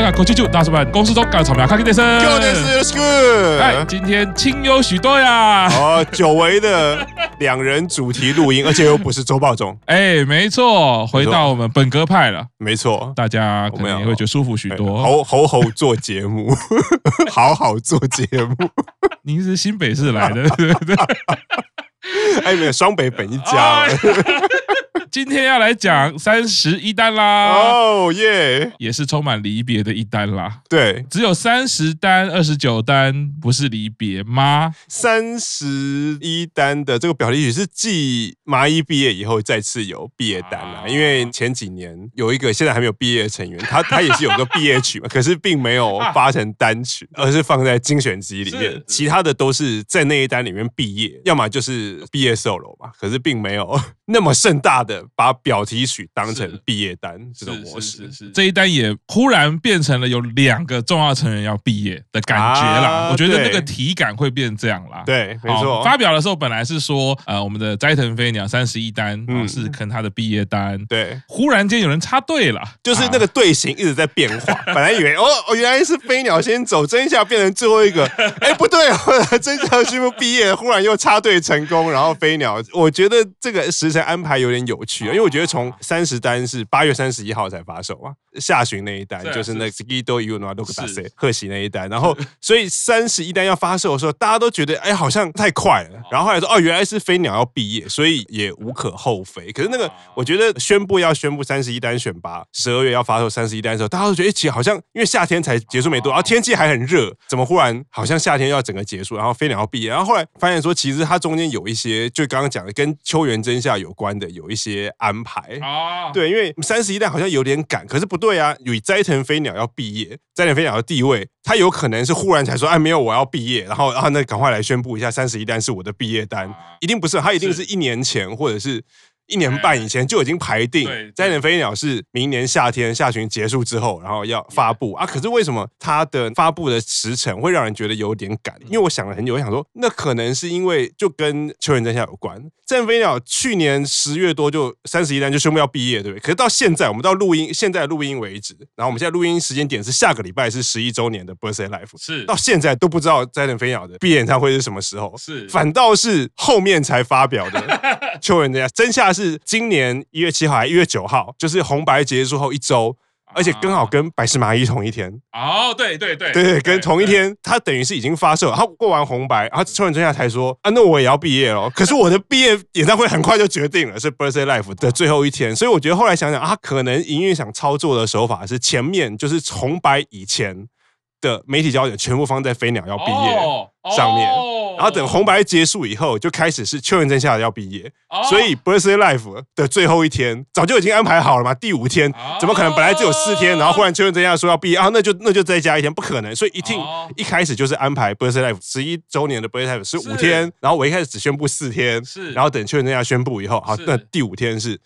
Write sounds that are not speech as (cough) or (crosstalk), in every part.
哦，我是这个口气就大叔版公司中搞草莓卡给电声。哎，今天清幽许多呀。哦，久违的两人主题录音，而且又不是周报中。哎，没错，回到我们本格派了。没错，大家可能也会觉得舒服许多。好好好做节目，好好做节目。您是新北市来的，对不对？哎，没有，双北本一家。今天要来讲三十一单啦，哦耶，也是充满离别的一单啦。对，只有三十单，二十九单不是离别吗？三十一单的这个表题曲是继麻衣毕业以后再次有毕业单啦，因为前几年有一个现在还没有毕业的成员，他他也是有个毕业曲嘛，(laughs) 可是并没有发成单曲，而是放在精选集里面，(laughs) 其他的都是在那一单里面毕业，要么就是毕业 solo 吧，可是并没有 (laughs) 那么盛大的。把表题曲当成毕业单这种模式，这一单也忽然变成了有两个重要成员要毕业的感觉啦。啊、我觉得那个体感会变这样啦。对，没错。发表的时候本来是说，呃，我们的斋藤飞鸟三十一单、嗯、是跟他的毕业单。对，忽然间有人插队了，就是那个队形一直在变化。啊、(laughs) 本来以为哦哦，原来是飞鸟先走，真夏变成最后一个。(laughs) 哎，不对哦，真夏宣布毕业，忽然又插队成功，然后飞鸟，我觉得这个时辰安排有点有趣。因为我觉得从三十单是八月三十一号才发售啊，下旬那一单就是那个 Skido Yuno Dokudase 贺喜那一单，然后 (laughs) 所以三十一单要发售的时候，大家都觉得哎好像太快了，然后后来说哦原来是飞鸟要毕业，所以也无可厚非。可是那个我觉得宣布要宣布三十一单选拔，十二月要发售三十一单的时候，大家都觉得哎其实好像因为夏天才结束没多，然后天气还很热，怎么忽然好像夏天要整个结束，然后飞鸟要毕业，然后后来发现说其实它中间有一些就刚刚讲的跟秋元真夏有关的有一些。安排。啊，对，因为三十一单好像有点赶，可是不对啊。与斋藤飞鸟要毕业，斋藤飞鸟的地位，他有可能是忽然才说，哎，没有，我要毕业，然后，然后那赶快来宣布一下，三十一单是我的毕业单，一定不是，他一定是一年前或者是。一年半以前就已经排定，斋藤飞鸟是明年夏天下旬结束之后，然后要发布啊。可是为什么它的发布的时程会让人觉得有点赶？因为我想了很久，我想说，那可能是因为就跟秋元真夏有关。斋藤飞鸟去年十月多就三十一单就宣布要毕业，对不对？可是到现在，我们到录音现在录音为止，然后我们现在录音时间点是下个礼拜是十一周年的 Birthday Life，是到现在都不知道斋藤飞鸟的毕业演唱会是什么时候，是反倒是后面才发表的秋元真夏真夏是。是今年一月七号还一月九号，就是红白结束后一周，而且刚好跟百事麻衣同一天。哦，对对对对对，跟同一天，他等于是已经发售，他过完红白，然后秋元真夏才说啊，那我也要毕业了。可是我的毕业演唱会很快就决定了，是 Birthday Life 的最后一天，所以我觉得后来想想啊，他可能营运想操作的手法是前面就是红白以前的媒体焦点全部放在飞鸟要毕业上面。哦哦然后等红白结束以后，就开始是秋元真夏要毕业，所以 Birthday Life 的最后一天早就已经安排好了嘛。第五天怎么可能本来只有四天，然后忽然秋元真夏说要毕业啊？那就那就再加一天，不可能。所以一定一开始就是安排 Birthday Life 十一周年的 Birthday Life 是五天，然后我一开始只宣布四天，是然后等秋元真夏宣布以后，好，那第五天是。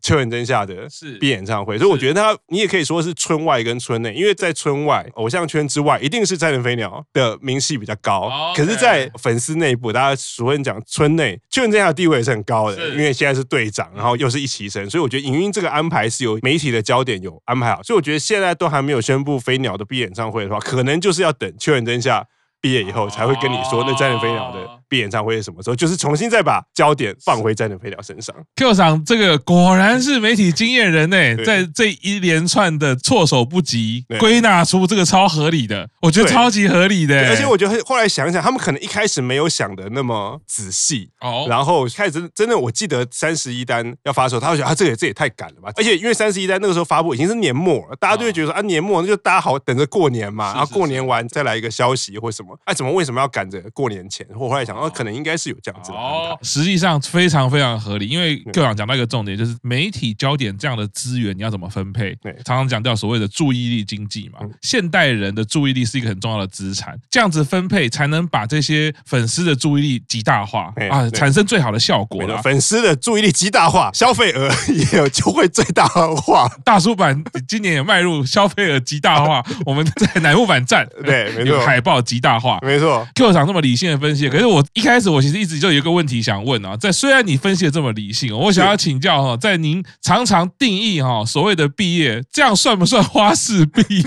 秋元真夏的毕业演唱会，所以我觉得他，你也可以说是村外跟村内，因为在村外偶像圈之外，一定是斋藤飞鸟的名气比较高。可是，在粉丝内部，大家俗人讲村内，秋元真夏的地位也是很高的，因为现在是队长，然后又是一期生，所以我觉得营运这个安排是有媒体的焦点有安排好。所以我觉得现在都还没有宣布飞鸟的毕业演唱会的话，可能就是要等秋元真夏毕业以后才会跟你说那斋藤飞鸟的。毕演唱会是什么时候？就是重新再把焦点放回斋藤飞鸟身上。Q 桑这个果然是媒体经验人呢，在这一连串的措手不及，归纳出这个超合理的，我觉得超级合理的。而且我觉得后来想想，他们可能一开始没有想的那么仔细哦。然后开始真真的，我记得三十一单要发售，他会觉得啊，这个这也太赶了吧。而且因为三十一单那个时候发布已经是年末了，大家就会觉得说啊，年末那就大家好等着过年嘛，然后过年完再来一个消息或什么。哎，怎么为什么要赶着过年前？我后来想。哦，可能应该是有这样子的哦，实际上非常非常合理，因为 Q 长讲到一个重点，就是媒体焦点这样的资源你要怎么分配？对，常常讲到所谓的注意力经济嘛，现代人的注意力是一个很重要的资产，这样子分配才能把这些粉丝的注意力极大化啊，产生最好的效果。粉丝的注意力极大化，消费额 (laughs) 也有就会最大化。大叔版今年也迈入消费额极大化，(laughs) 我们在乃木坂站对，没错，海报极大大化。没错，Q 厂这么理性的分析，可是我一开始我其实一直就有一个问题想问啊，在虽然你分析的这么理性，我想要请教哈，在您常常定义哈所谓的毕业，这样算不算花式毕业？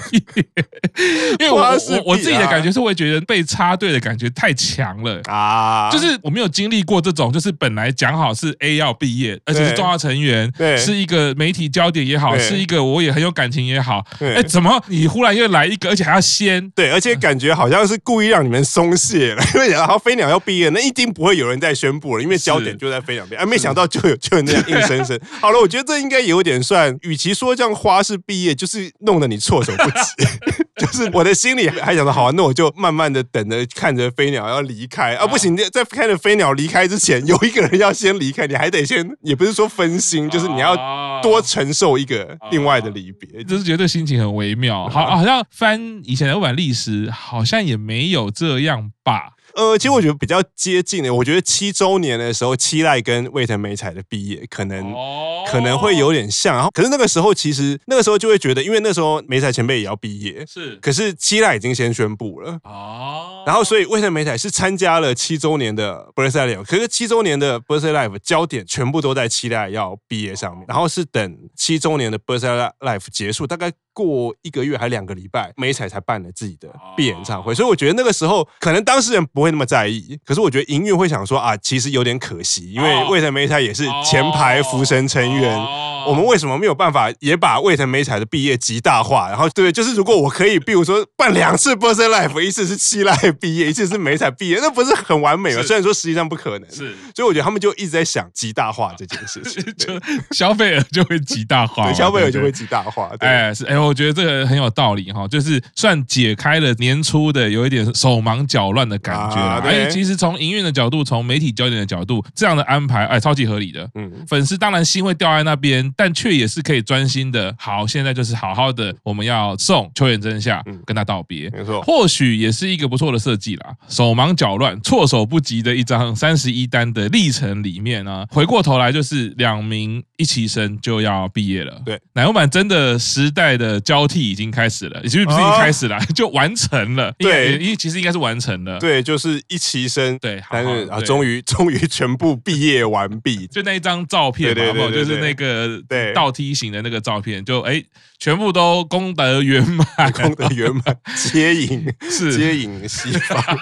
因为我 (laughs) 我我自己的感觉是会觉得被插队的感觉太强了啊，就是我没有经历过这种，就是本来讲好是 A 要毕业，而且是重要成员，对，是一个媒体焦点也好，是一个我也很有感情也好，哎，怎么你忽然又来一个，而且还要先？对，而且感觉好像是故意让你们松懈了，(laughs) 因为然后飞鸟要毕业，那一定不会有人再宣布了，因为焦点就在飞鸟边，啊，没想到就有 (laughs) 就有那样硬生生。好了，我觉得这应该有点算，与其说这样花式毕业，就是弄得你措手不及。(laughs) 就是我的心里还想着，好啊，那我就慢慢的等着，看着飞鸟要离开啊，不行，在看着飞鸟离开之前，有一个人要先离开，你还得先，也不是说分心，就是你要多承受一个另外的离别，就是觉得心情很微妙。好，好像翻以前的版历史，好像也没有这样吧。呃，其实我觉得比较接近的，我觉得七周年的时候，七濑跟卫藤美彩的毕业可能可能会有点像，然后可是那个时候其实那个时候就会觉得，因为那时候美彩前辈也要毕业，是，可是七濑已经先宣布了哦，然后所以卫藤美彩是参加了七周年的 Birthday Live，可是七周年的 Birthday Live 焦点全部都在七濑要毕业上面，然后是等七周年的 Birthday Live 结束，大概。过一个月还两个礼拜，美彩才办了自己的毕业演唱会，所以我觉得那个时候可能当事人不会那么在意，可是我觉得营运会想说啊，其实有点可惜，因为卫藤美彩也是前排福神成员，我们为什么没有办法也把卫藤美彩的毕业极大化？然后对，就是如果我可以，比如说办两次 birthday Life，一次是七濑毕业，一次是美彩毕业，那不是很完美吗？虽然说实际上不可能，是，所以我觉得他们就一直在想极大化这件事情，(laughs) 就消费额就会极大化，对，消费额就会极大化，哎，是哎。我觉得这个很有道理哈，就是算解开了年初的有一点手忙脚乱的感觉了。哎，其实从营运的角度，从媒体焦点的角度，这样的安排哎，超级合理的。嗯，粉丝当然心会掉在那边，但却也是可以专心的。好，现在就是好好的，我们要送秋元真夏跟他道别。没错，或许也是一个不错的设计啦。手忙脚乱、措手不及的一张三十一单的历程里面呢，回过头来就是两名一期生就要毕业了。对，奶油版真的时代的。交替已经开始了，其实不是已经开始了，(laughs) 就完成了。对，因为其实应该是完成了。对，就是一期生。对，但是啊，终于 (laughs) 终于全部毕业完毕。(laughs) 就那一张照片嘛，然后就是那个对倒梯形的那个照片，就哎，全部都功德圆满，(laughs) 功德圆满，接引是接引西方。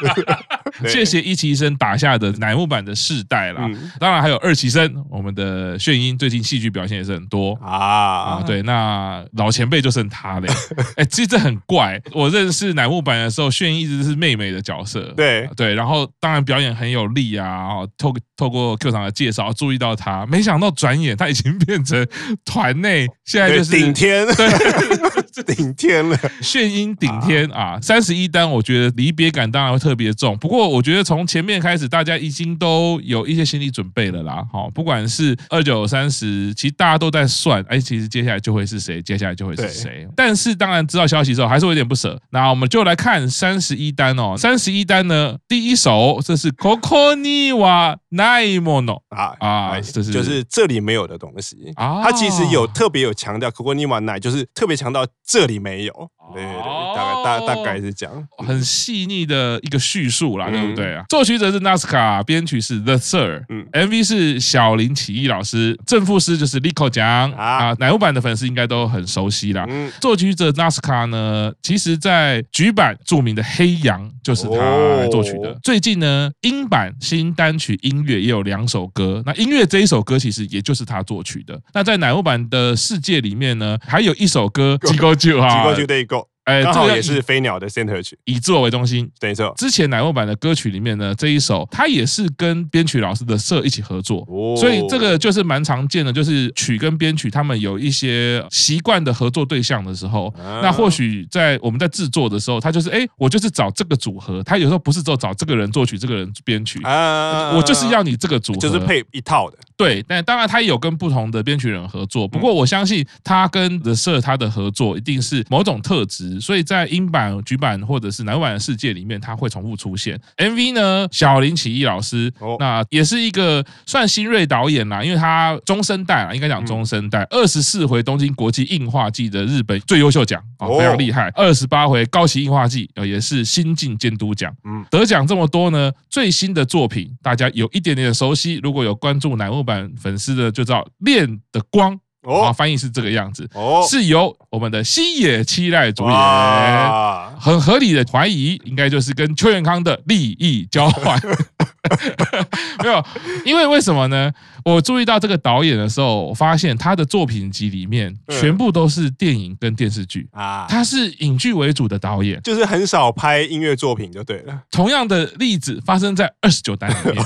谢谢一期生打下的乃木坂的世代啦，当然还有二期生，我们的炫音最近戏剧表现也是很多啊。对，那老前辈就剩他嘞。哎，其实这很怪。我认识乃木坂的时候，炫音一直是妹妹的角色。对对，然后当然表演很有力啊。透透过 Q 场的介绍注意到他，没想到转眼他已经变成团内现在就是顶天，对，顶天了。炫音顶天啊！三十一单，我觉得离别感当然会特别重。不过我觉得从前面开始，大家已经都有一些心理准备了啦。好，不管是二九三十，其实大家都在算，哎，其实接下来就会是谁，接下来就会是谁。但是当然知道消息之后，还是有点不舍。那我们就来看三十一单哦。三十一单呢，第一首这是 Koko ni wa nai mono 啊啊，这是就是这里没有的东西啊。它其实有特别有强调 Koko ni wa nai，就是特别强调这里没有。对对对，大概大大概是这样很细腻的一个叙述啦，对不对啊？作曲者是 Nasuka，编曲是 The Sir，嗯，MV 是小林启义老师，正副师就是 Lico 讲啊，奶油版的粉丝应该都很熟悉啦。作曲者 Nasuka 呢，其实在局版著名的黑羊就是他来作曲的。最近呢，英版新单曲音乐也有两首歌，那音乐这一首歌其实也就是他作曲的。那在奶油版的世界里面呢，还有一首歌 (laughs)《Jigo Ju》哈，《Jigo Ju Day Go》。哎，这个也是飞鸟的 center 曲，以自我为中心。没错，之前乃木坂的歌曲里面呢，这一首它也是跟编曲老师的社一起合作，所以这个就是蛮常见的，就是曲跟编曲他们有一些习惯的合作对象的时候，那或许在我们在制作的时候，他就是哎，我就是找这个组合，他有时候不是只有找这个人作曲，这个人编曲啊，我就是要你这个组合，就是配一套的。对，但当然他也有跟不同的编曲人合作。不过我相信他跟 The Sir 他的合作一定是某种特质，所以在英版、局版或者是南版的世界里面，他会重复出现。MV 呢，小林启一老师，那也是一个算新锐导演啦，因为他中生代啊，应该讲中生代，二十四回东京国际映画祭的日本最优秀奖啊，非常厉害。二十八回高崎映画祭，呃，也是新晋监督奖。嗯，得奖这么多呢，最新的作品大家有一点点熟悉，如果有关注乃木坂粉丝的就知道《恋的光》。哦，翻译是这个样子，哦，是由我们的西野七濑主演，很合理的怀疑，应该就是跟邱元康的利益交换。(laughs) 没有，因为为什么呢？我注意到这个导演的时候，我发现他的作品集里面全部都是电影跟电视剧啊，他是影剧为主的导演，就是很少拍音乐作品就对了。同样的例子发生在二十九单里面。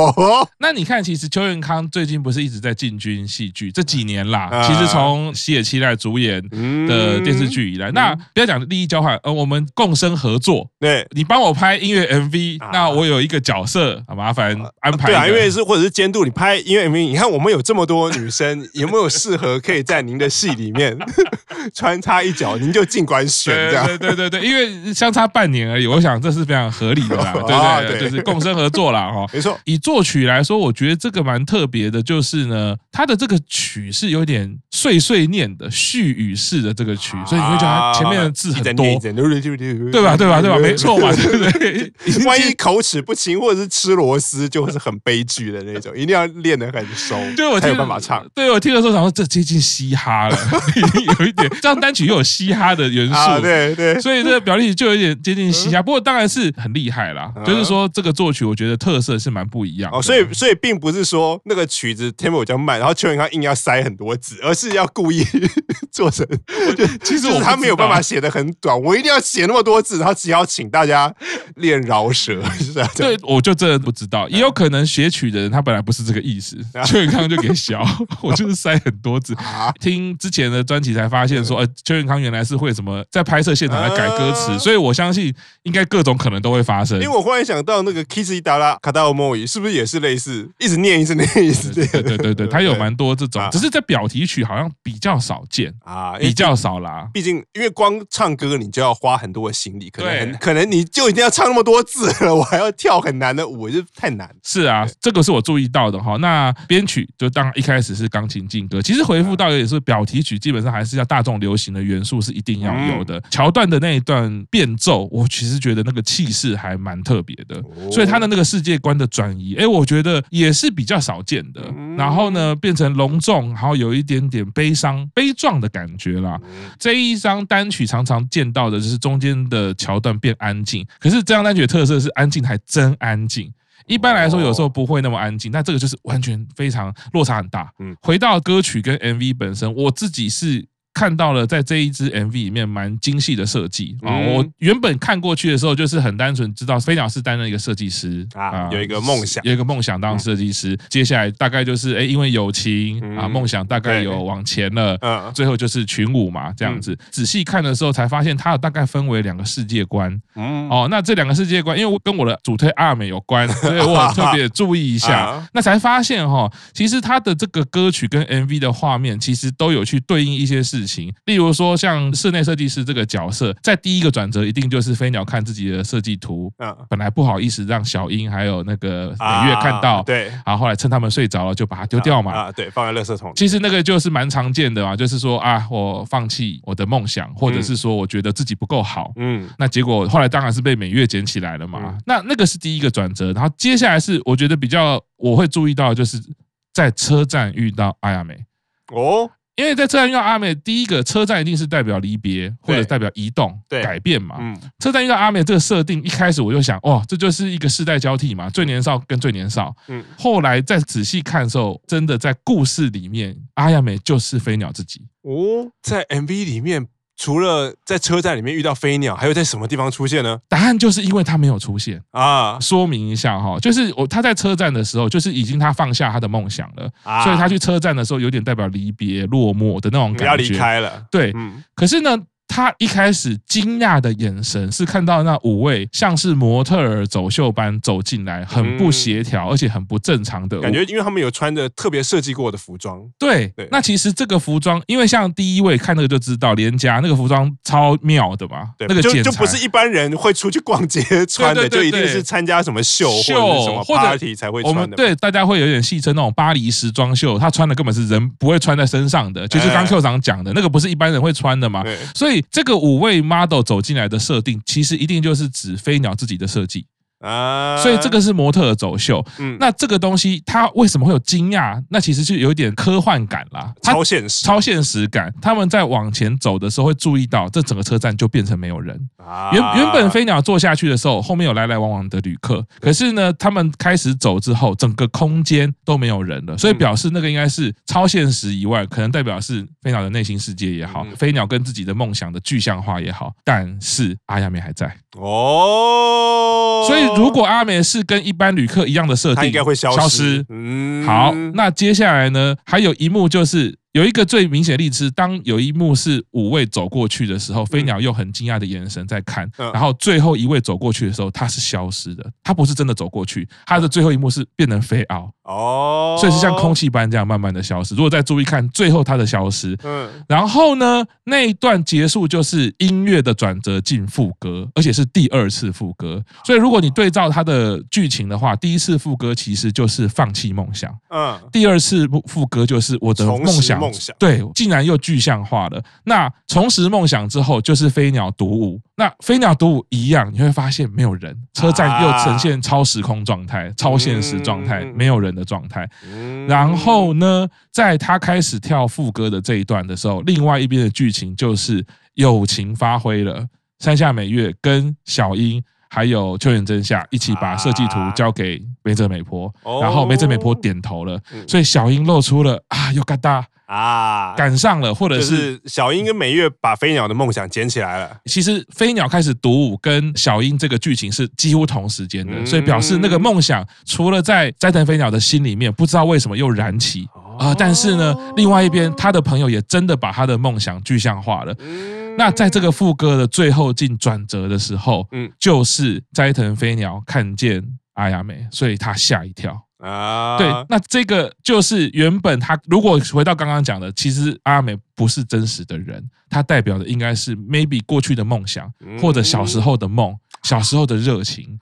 (laughs) 那你看，其实邱元康最近不是一直在进军戏剧这几年啦？其实从西野七濑主演的电视剧以来，那不要讲利益交换，呃，我们共生合作，对，你帮我拍音乐 MV，那我有一个角色。好麻烦安排。对啊，因为是或者是监督你拍音乐 MV，你看我们有这么多女生，有没有适合可以在您的戏里面 (laughs) 穿插一脚，您就尽管选这样。对对对对，因为相差半年而已，我想这是非常合理的啦。(laughs) 对对对，就是共生合作啦。哈。(laughs) 没错，以作曲来说，我觉得这个蛮特别的，就是呢，它的这个曲是有点碎碎念的絮语式的这个曲，所以你会觉得它前面的字很多，对吧？对吧？对吧？没错嘛，对不对？万一口齿不清，或者是吃螺丝就是很悲剧的那种，一定要练得很熟，对我才有办法唱。对我听的时候想说，这接近嘻哈了，(laughs) 有一点这样单曲又有嘻哈的元素，对对，所以这个表弟就有点接近嘻哈。不过当然是很厉害啦，就是说这个作曲我觉得特色是蛮不一样。哦，所以所以并不是说那个曲子 tempo 比较慢，然后邱永康硬要塞很多字，而是要故意 (laughs) 做成。其实他没有办法写的很短，我一定要写那么多字，然后只要请大家练饶舌，(laughs) 是这样。对，我就真的不知道。也有可能写曲的人他本来不是这个意思，秋元 (laughs) 康就给小，我就是塞很多字。听之前的专辑才发现说，呃，邱永康原来是会什么在拍摄现场来改歌词，所以我相信应该各种可能都会发生。因为我忽然想到那个 Kiss 伊达拉卡达欧莫伊是不是也是类似一直念一直念一直念？对对对对，(laughs) 他有蛮多这种，只是在表题曲好像比较少见啊，比较少啦。毕竟因为光唱歌你就要花很多的心力，可能可能你就一定要唱那么多字了，我还要跳很难的舞，就太难。是啊，这个是我注意到的哈。那编曲就当一开始是钢琴进歌，其实回复到也是表题曲，基本上还是要大众流行的元素是一定要有的。桥段的那一段变奏，我其实觉得那个气势还蛮特别的，所以他的那个世界观的转移，哎，我觉得也是比较少见的。然后呢，变成隆重，然后有一点点悲伤、悲壮的感觉啦。这一张单曲常常见到的就是中间的桥段变安静，可是这张单曲的特色是安静还真安静。一般来说，有时候不会那么安静，但这个就是完全非常落差很大。嗯，回到歌曲跟 MV 本身，我自己是。看到了，在这一支 MV 里面蛮精细的设计啊！我原本看过去的时候，就是很单纯知道飞鸟是担任一个设计师啊，有一个梦想，有一个梦想当设计师。接下来大概就是哎，因为友情啊，梦想大概有往前了，嗯，最后就是群舞嘛，这样子。仔细看的时候才发现，它大概分为两个世界观。嗯，哦，那这两个世界观，因为我跟我的主推阿美有关，(laughs) 所以我特别注意一下。那才发现哈，其实它的这个歌曲跟 MV 的画面，其实都有去对应一些事情。例如说，像室内设计师这个角色，在第一个转折一定就是飞鸟看自己的设计图，本来不好意思让小英还有那个美月看到，对，然后后来趁他们睡着了就把它丢掉嘛，啊，对，放在垃圾桶。其实那个就是蛮常见的嘛，就是说啊，我放弃我的梦想，或者是说我觉得自己不够好，嗯，那结果后来当然是被美月捡起来了嘛。那那个是第一个转折，然后接下来是我觉得比较我会注意到，就是在车站遇到阿亚美哦。因为在车站遇到阿美，第一个车站一定是代表离别或者代表移动、改变嘛。嗯，车站遇到阿美这个设定，一开始我就想，哦，这就是一个世代交替嘛，最年少跟最年少。嗯，后来再仔细看的时候，真的在故事里面，阿亚美就是飞鸟自己。哦，在 MV 里面。除了在车站里面遇到飞鸟，还有在什么地方出现呢？答案就是因为他没有出现啊。说明一下哈，就是我他在车站的时候，就是已经他放下他的梦想了，啊、所以他去车站的时候有点代表离别、落寞的那种感觉。要离开了，对。嗯、可是呢，他一开始惊讶的眼神是看到那五位像是模特儿走秀般走进来，很不协调，而且很不正常的感觉，因为他们有穿着特别设计过的服装。对，对，那其实这个服装，因为像第一位看那个就知道，连家那个服装超妙的嘛，对，那个就就不是一般人会出去逛街穿的，就一定是参加什么秀或者什么 party 才会穿的。对大家会有点戏称那种巴黎时装秀，他穿的根本是人不会穿在身上的，就是刚 Q 长讲的那个不是一般人会穿的嘛。所以这个五位 model 走进来的设定，其实一定就是指飞鸟自己的设计。啊，所以这个是模特的走秀。嗯，那这个东西它为什么会有惊讶？那其实就有一点科幻感啦，超现实，超现实感。他们在往前走的时候会注意到，这整个车站就变成没有人。啊，原原本飞鸟坐下去的时候，后面有来来往往的旅客。可是呢，他们开始走之后，整个空间都没有人了。所以表示那个应该是超现实以外，可能代表是飞鸟的内心世界也好，飞鸟跟自己的梦想的具象化也好。但是阿亚美还在哦，所以。如果阿美是跟一般旅客一样的设定，他应该会消失。消失。嗯，好，那接下来呢？还有一幕就是。有一个最明显的例子，当有一幕是五位走过去的时候，飞鸟用很惊讶的眼神在看，然后最后一位走过去的时候，它是消失的，它不是真的走过去，它的最后一幕是变成飞奥哦，所以是像空气般这样慢慢的消失。如果再注意看最后它的消失，嗯，然后呢，那一段结束就是音乐的转折进副歌，而且是第二次副歌，所以如果你对照它的剧情的话，第一次副歌其实就是放弃梦想，嗯，第二次副歌就是我的梦想。梦想对，竟然又具象化了。那重拾梦想之后，就是飞鸟独舞。那飞鸟独舞一样，你会发现没有人，车站又呈现超时空状态、超现实状态，没有人的状态。然后呢，在他开始跳副歌的这一段的时候，另外一边的剧情就是友情发挥了。山下美月跟小樱还有秋元真夏一起把设计图交给梅泽美波，然后梅泽美波点头了，所以小樱露出了啊，又嘎哒。啊，赶上了，或者是，是小樱跟美月把飞鸟的梦想捡起来了。其实飞鸟开始独舞跟小樱这个剧情是几乎同时间的，所以表示那个梦想除了在斋藤飞鸟的心里面，不知道为什么又燃起啊。但是呢，另外一边他的朋友也真的把他的梦想具象化了。那在这个副歌的最后进转折的时候，嗯，就是斋藤飞鸟看见阿亚美，所以他吓一跳。啊，对，那这个就是原本他如果回到刚刚讲的，其实阿美不是真实的人，他代表的应该是 maybe 过去的梦想，或者小时候的梦，小时候的热情。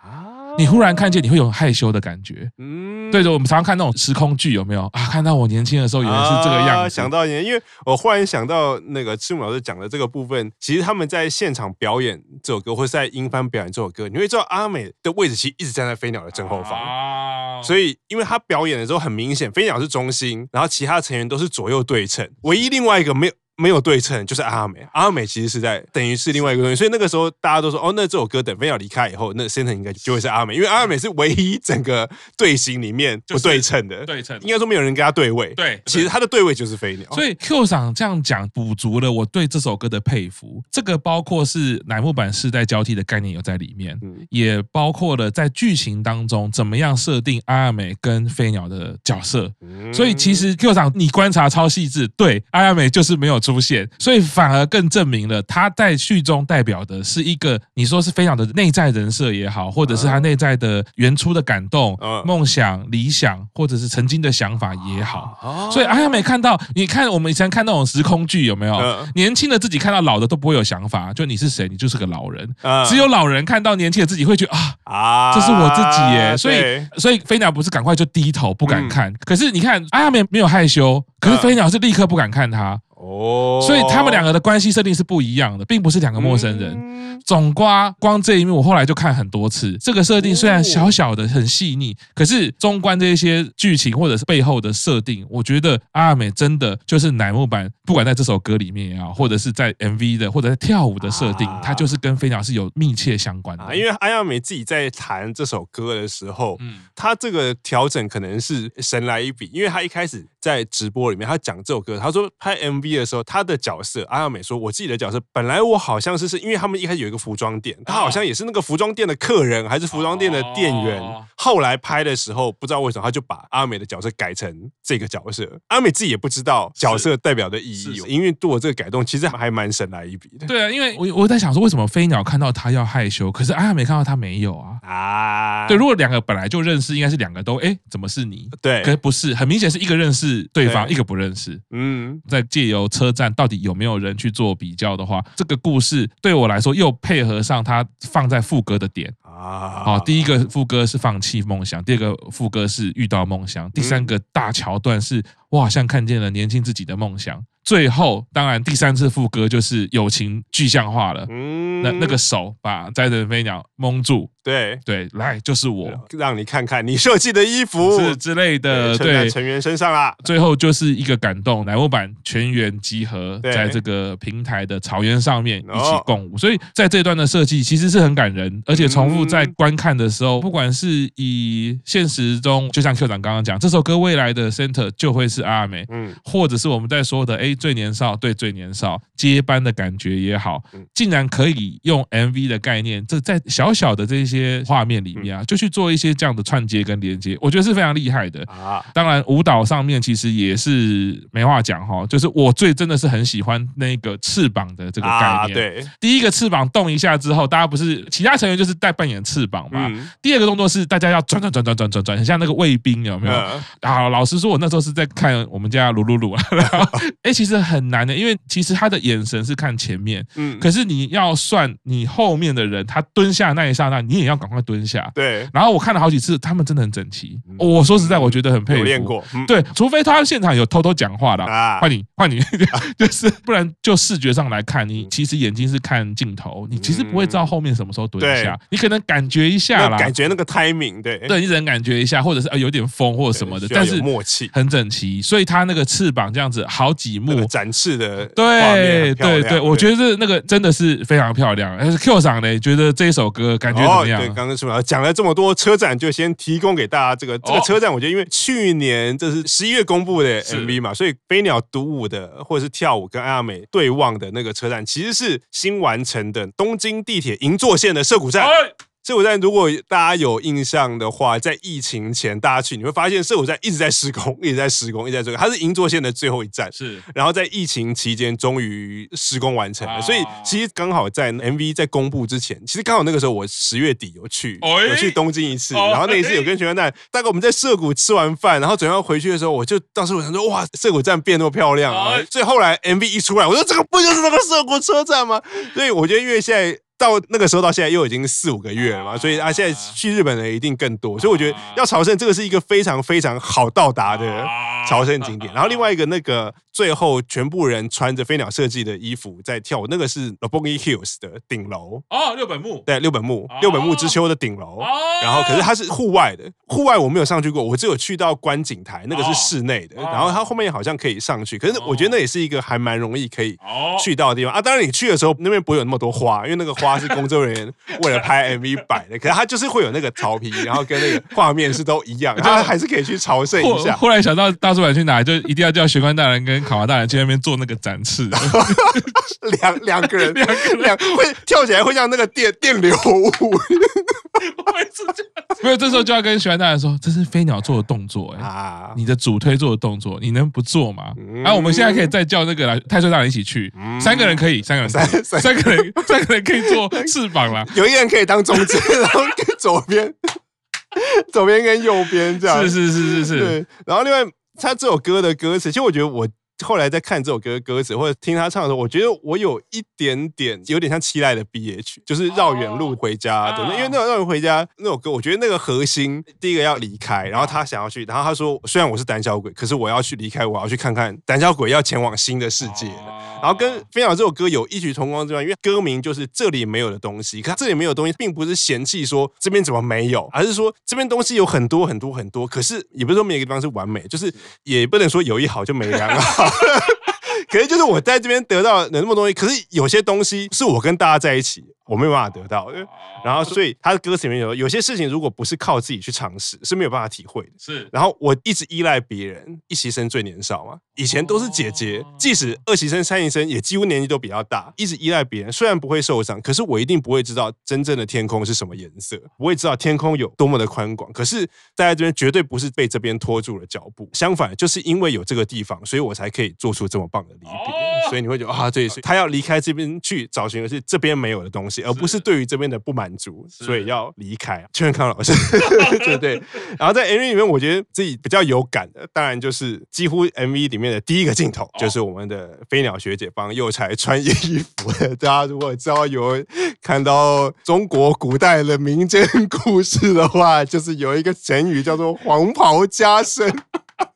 你忽然看见，你会有害羞的感觉。嗯，对的，我们常常看那种时空剧，有没有啊？看到我年轻的时候，原来是这个样子。想到年，因为我忽然想到那个赤木老师讲的这个部分，其实他们在现场表演这首歌，或是在英翻表演这首歌，你会知道阿美的位置其实一直站在飞鸟的正后方。啊所以，因为他表演的时候很明显，飞鸟是中心，然后其他成员都是左右对称，唯一另外一个没有。没有对称，就是阿美。阿美其实是在等于是另外一个东西，所以那个时候大家都说，哦，那这首歌等飞鸟离开以后，那 center 应该就会是阿美，因为阿美是唯一整个队形里面不对称的，对称，应该说没有人跟他对位。对，其实他的对位就是飞鸟。所以 Q 赏这样讲，补足了我对这首歌的佩服。这个包括是乃木坂世代交替的概念有在里面，也包括了在剧情当中怎么样设定阿美跟飞鸟的角色。所以其实 Q 赏你观察超细致，对，阿美就是没有。出现，所以反而更证明了他在剧中代表的是一个，你说是飞鸟的内在人设也好，或者是他内在的原初的感动、梦想、理想，或者是曾经的想法也好。所以阿亚美看到，你看我们以前看那种时空剧有没有？年轻的自己看到老的都不会有想法，就你是谁，你就是个老人。只有老人看到年轻的自己会觉得啊啊，这是我自己耶。所以所以飞鸟不是赶快就低头不敢看，可是你看阿亚美没有害羞，可是飞鸟是立刻不敢看他。哦，所以他们两个的关系设定是不一样的，并不是两个陌生人。总瓜光这一幕，我后来就看很多次。这个设定虽然小小的很细腻，可是纵观这些剧情或者是背后的设定，我觉得阿亚美真的就是乃木坂，不管在这首歌里面也好，或者是在 MV 的，或者在跳舞的设定，它就是跟飞鸟是有密切相关的。因为阿亚美自己在弹这首歌的时候，嗯，他这个调整可能是神来一笔，因为他一开始。在直播里面，他讲这首歌，他说拍 MV 的时候，他的角色阿亚美说，我自己的角色本来我好像是是因为他们一开始有一个服装店，他好像也是那个服装店的客人，还是服装店的店员。后来拍的时候，不知道为什么他就把阿美的角色改成这个角色，阿美自己也不知道角色代表的意义，因为做这个改动其实还蛮神来一笔的。对啊，因为我我在想说，为什么飞鸟看到他要害羞，可是阿亚美看到他没有啊？啊，对，如果两个本来就认识，应该是两个都哎，怎么是你？对，可是不是，很明显是一个认识对方，一个不认识。嗯，在借由车站到底有没有人去做比较的话，这个故事对我来说又配合上他放在副歌的点啊。好，第一个副歌是放弃梦想，第二个副歌是遇到梦想，第三个大桥段是我好像看见了年轻自己的梦想。最后，当然第三次副歌就是友情具象化了。嗯，那那个手把摘的飞鸟蒙住。对对，来就是我，让你看看你设计的衣服是之类的，对，在成员身上啦。最后就是一个感动，乃木坂全员集合在这个平台的草原上面一起共舞。所以在这段的设计其实是很感人，而且重复在观看的时候，不管是以现实中，就像 Q 长刚刚讲，这首歌未来的 center 就会是阿美，嗯，或者是我们在说的，哎，最年少对最年少接班的感觉也好，竟然可以用 MV 的概念，这在小小的这些。些画面里面啊，就去做一些这样的串接跟连接，我觉得是非常厉害的啊。当然，舞蹈上面其实也是没话讲哈，就是我最真的是很喜欢那个翅膀的这个概念。对，第一个翅膀动一下之后，大家不是其他成员就是在扮演翅膀嘛。第二个动作是大家要转转转转转转转，很像那个卫兵有没有？啊，老实说，我那时候是在看我们家鲁鲁鲁 (laughs) 啊。哎，其实很难的，因为其实他的眼神是看前面，嗯，可是你要算你后面的人，他蹲下那一刹那，你也。要赶快蹲下，对。然后我看了好几次，他们真的很整齐。我说实在，我觉得很佩服。练过，对，除非他现场有偷偷讲话的，换你，换你，(laughs) 就是不然就视觉上来看，你其实眼睛是看镜头，你其实不会知道后面什么时候蹲下，你可能感觉一下啦，感觉那个 timing，对，对，你只能感觉一下，或者是有点风或者什么的，但是默契。很整齐，所以他那个翅膀这样子好几幕展翅的，对对对，我觉得是那个真的是非常漂亮。但是 Q 长呢，觉得这首歌感觉怎么样？对，刚刚是不是讲了这么多车展，就先提供给大家这个这个车站。我觉得因为去年这是十一月公布的 MV 嘛，所以飞鸟独舞的或者是跳舞跟阿美对望的那个车站，其实是新完成的东京地铁银座线的涩谷站。涩谷站，如果大家有印象的话，在疫情前大家去，你会发现涩谷站一直在施工，一直在施工，一直在这个，它是银座线的最后一站。是，然后在疫情期间终于施工完成了，所以其实刚好在 MV 在公布之前，其实刚好那个时候我十月底有去，(laughs) 有去东京一次，然后那一次有跟全员蛋，大概我们在涩谷吃完饭，然后准备要回去的时候，我就当时我想说，哇，涩谷站变那么漂亮啊！所以后来 MV 一出来，我说这个不就是那个涩谷车站吗？所以我觉得因为现在。到那个时候到现在又已经四五个月了嘛，所以啊，现在去日本的人一定更多，所以我觉得要朝圣这个是一个非常非常好到达的朝圣景点。然后另外一个那个。最后，全部人穿着飞鸟设计的衣服在跳舞，那个是 Roppongi Hills 的顶楼哦，六本木对，六本木六本木之丘的顶楼。然后，可是它是户外的，户外我没有上去过，我只有去到观景台，那个是室内的。然后它后面好像可以上去，可是我觉得那也是一个还蛮容易可以去到的地方啊。当然，你去的时候那边不会有那么多花，因为那个花是工作人员为了拍 MV 摆的。可是他就是会有那个草皮，然后跟那个画面是都一样，他 (laughs) 还是可以去朝圣一下。后来想到大叔版去哪，就一定要叫玄关大人跟。考华大人去那边做那个展翅，(laughs) 两两个人，两个两会跳起来会像那个电电流舞，(laughs) (laughs) 没有，这时候就要跟徐安大人说，这是飞鸟做的动作，哎啊，你的主推做的动作，你能不做吗？啊，我们现在可以再叫那个来太岁大人一起去，三个人可以，三个人，三。三个人，三个人可以做翅膀啦，(laughs) 有一个人可以当中间，然后跟左边，(laughs) 左边跟右边这样，是是是是是，对，然后另外他这首歌的歌词，其实我觉得我。后来在看这首歌的歌词或者听他唱的时候，我觉得我有一点点有点像期待的 B H，就是绕远路回家的。因为那种绕远回家那首歌，我觉得那个核心第一个要离开，然后他想要去，然后他说虽然我是胆小鬼，可是我要去离开，我要去看看胆小鬼要前往新的世界。然后跟飞鸟这首歌有异曲同工之妙，因为歌名就是这里没有的东西，可这里没有东西，并不是嫌弃说这边怎么没有，而是说这边东西有很多很多很多，可是也不是说每个地方是完美，就是也不能说有一好就没两好。(laughs) 可是就是我在这边得到了那么多东西，可是有些东西是我跟大家在一起，我没有办法得到的。然后，所以他的歌词里面有有些事情，如果不是靠自己去尝试，是没有办法体会的。是。然后我一直依赖别人，一席生最年少嘛，以前都是姐姐，即使二席生、三席生也几乎年纪都比较大，一直依赖别人，虽然不会受伤，可是我一定不会知道真正的天空是什么颜色，不会知道天空有多么的宽广。可是待在这边绝对不是被这边拖住了脚步，相反，就是因为有这个地方，所以我才可以做出这么棒的离别。所以你会觉得啊，对，所以他要离开这边去找寻的是这边没有的东西，而不是对于这边的不满足，所以要离开。邱元康老师，(laughs) 对对。然后在 MV 里面，我觉得自己比较有感的，当然就是几乎 MV 里面的第一个镜头，就是我们的飞鸟学姐帮幼才穿衣服。(laughs) 大家如果知道有看到中国古代的民间故事的话，就是有一个成语叫做“黄袍加身”。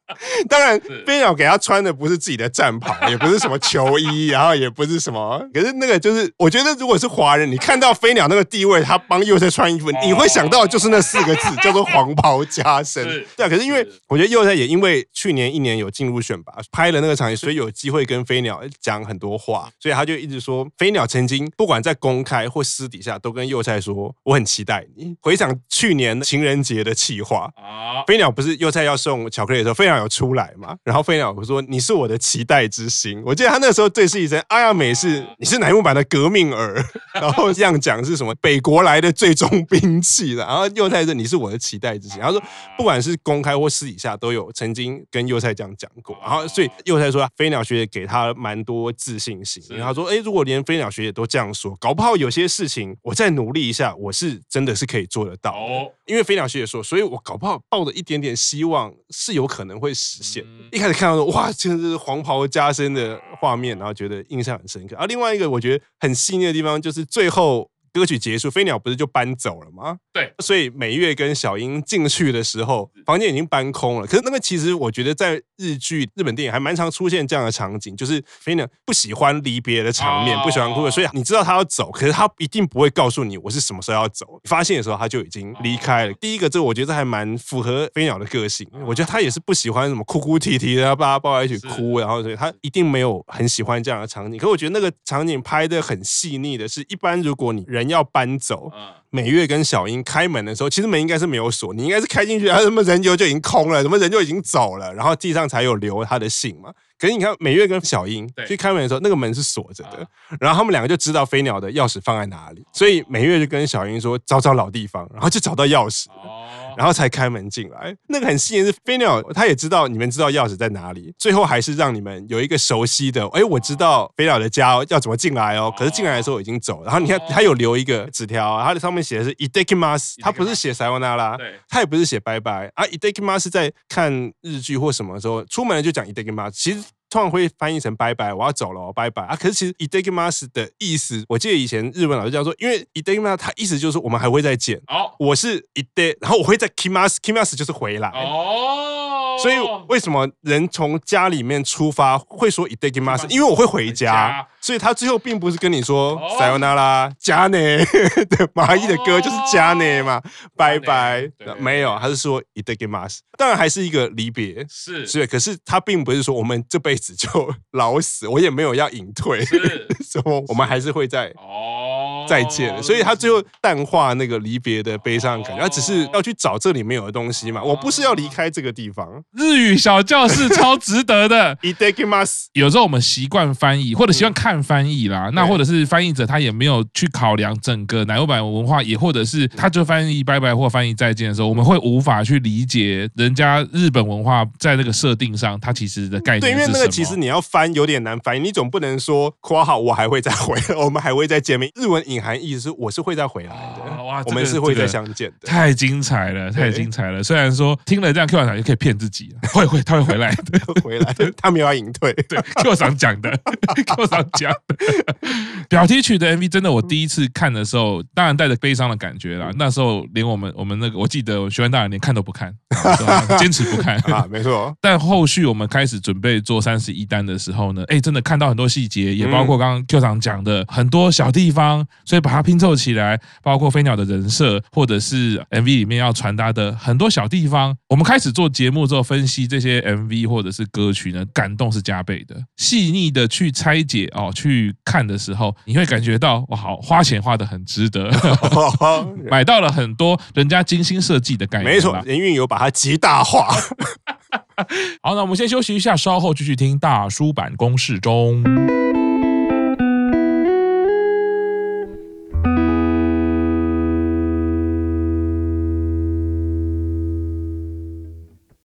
(laughs) 当然，飞鸟给他穿的不是自己的战袍，(laughs) 也不是什么球衣，然后也不是什么。可是那个就是，我觉得如果是华人，你看到飞鸟那个地位，他帮幼菜穿衣服，你会想到就是那四个字，叫做“黄袍加身”。对啊，可是因为我觉得幼菜也因为去年一年有进入选拔，拍了那个场景，所以有机会跟飞鸟讲很多话，所以他就一直说，飞鸟曾经不管在公开或私底下，都跟幼菜说，我很期待你。回想去年情人节的气话啊，飞鸟不是幼菜要送巧克力的时候，非常。有出来嘛？然后飞鸟我说，你是我的期待之星。我记得他那时候对视一声，阿亚美是你是乃木坂的革命儿，(laughs) 然后这样讲是什么北国来的最终兵器的。然后幼菜是你是我的期待之星。然后说不管是公开或私底下都有曾经跟幼菜这样讲过。然后所以幼菜说飞鸟学姐给他蛮多自信心。然后说哎，如果连飞鸟学姐都这样说，搞不好有些事情我再努力一下，我是真的是可以做得到。因为飞鸟学姐说，所以我搞不好抱着一点点希望是有可能会。实现。一开始看到说哇，真的是黄袍加身的画面，然后觉得印象很深刻。而另外一个我觉得很细腻的地方，就是最后。歌曲结束，飞鸟不是就搬走了吗？对，所以美月跟小樱进去的时候，房间已经搬空了。可是那个其实我觉得在日剧、日本电影还蛮常出现这样的场景，就是飞鸟不喜欢离别的场面，不喜欢哭，所以你知道他要走，可是他一定不会告诉你我是什么时候要走。发现的时候他就已经离开了。第一个，这我觉得还蛮符合飞鸟的个性。我觉得他也是不喜欢什么哭哭啼啼的，把他抱在一起哭，然后所以他一定没有很喜欢这样的场景。可我觉得那个场景拍的很细腻的是，一般如果你人要搬走。美月跟小英开门的时候，其实门应该是没有锁，你应该是开进去，他什么人就就已经空了，什么人就已经走了，然后地上才有留他的信嘛。可是你看美月跟小英去开门的时候，那个门是锁着的，然后他们两个就知道飞鸟的钥匙放在哪里，所以美月就跟小英说找找老地方，然后就找到钥匙。然后才开门进来，那个很吸引是飞鸟，他也知道你们知道钥匙在哪里，最后还是让你们有一个熟悉的，哎，我知道飞鸟的家要怎么进来哦。可是进来的时候已经走了，然后你看他有留一个纸条，他的上面写的是 “Itadakimasu”，他不是写さよなら，他也不是写拜拜啊。“Itadakimasu” 在看日剧或什么时候出门了就讲 “Itadakimasu”，其实。 通常会翻译成“拜拜”，我要走了，拜拜啊！可是其实 “itadakimasu” 的意思，我记得以前日本老师这样说，因为 “itadakimasu” 它意思就是我们还会再见。哦，我是 “ite”，然后我会在 “kimasu”，“kimasu” 就是回来。哦。所以为什么人从家里面出发会说 “itadakimasu”？因为我会回家，所以他最后并不是跟你说“さよなら”，加内(laughs) 的麻衣的歌就是加内嘛，拜拜。没有，他是说 “itadakimasu”。当然还是一个离别，是是，可是他并不是说我们这辈子就(laughs) 老死，我也没有要隐退，说(laughs) 我们还是会在哦 再见了。所以他最后淡化那个离别的悲伤感觉，他只是要去找这里面有的东西嘛。我不是要离开这个地方。日语小教室超值得的。(laughs) 有时候我们习惯翻译，或者习惯看翻译啦，那或者是翻译者他也没有去考量整个奶油版文化，也或者是他就翻译拜拜或翻译再见的时候，我们会无法去理解人家日本文化在那个设定上，它其实的概念。对，因为那个其实你要翻有点难翻译，你总不能说括号我还会再回来，(laughs) 我们还会再见面。日文含意思是我是会再回来的，哇，我们是会再相见的。太精彩了，太精彩了。虽然说听了这样 Q 厂就可以骗自己。(laughs) 会会，他会回来的，(laughs) 回来的，(laughs) 他没有要隐退。对，Q 厂讲的，Q 厂讲的。表题曲的 MV 真的，我第一次看的时候，当然带着悲伤的感觉啦。那时候连我们我们那个，我记得我学完大人连看都不看，坚持不看啊，没错。但后续我们开始准备做三十一单的时候呢，哎，真的看到很多细节，也包括刚刚 Q 厂讲的很多小地方，所以把它拼凑起来，包括飞鸟的人设，或者是 MV 里面要传达的很多小地方，我们开始做节目之后分析这些 MV 或者是歌曲呢，感动是加倍的，细腻的去拆解哦，去看的时候，你会感觉到哇，好花钱花的很值得，(laughs) 买到了很多人家精心设计的概念。没错，人运有把它极大化。(laughs) 好，那我们先休息一下，稍后继续听大叔版公式中。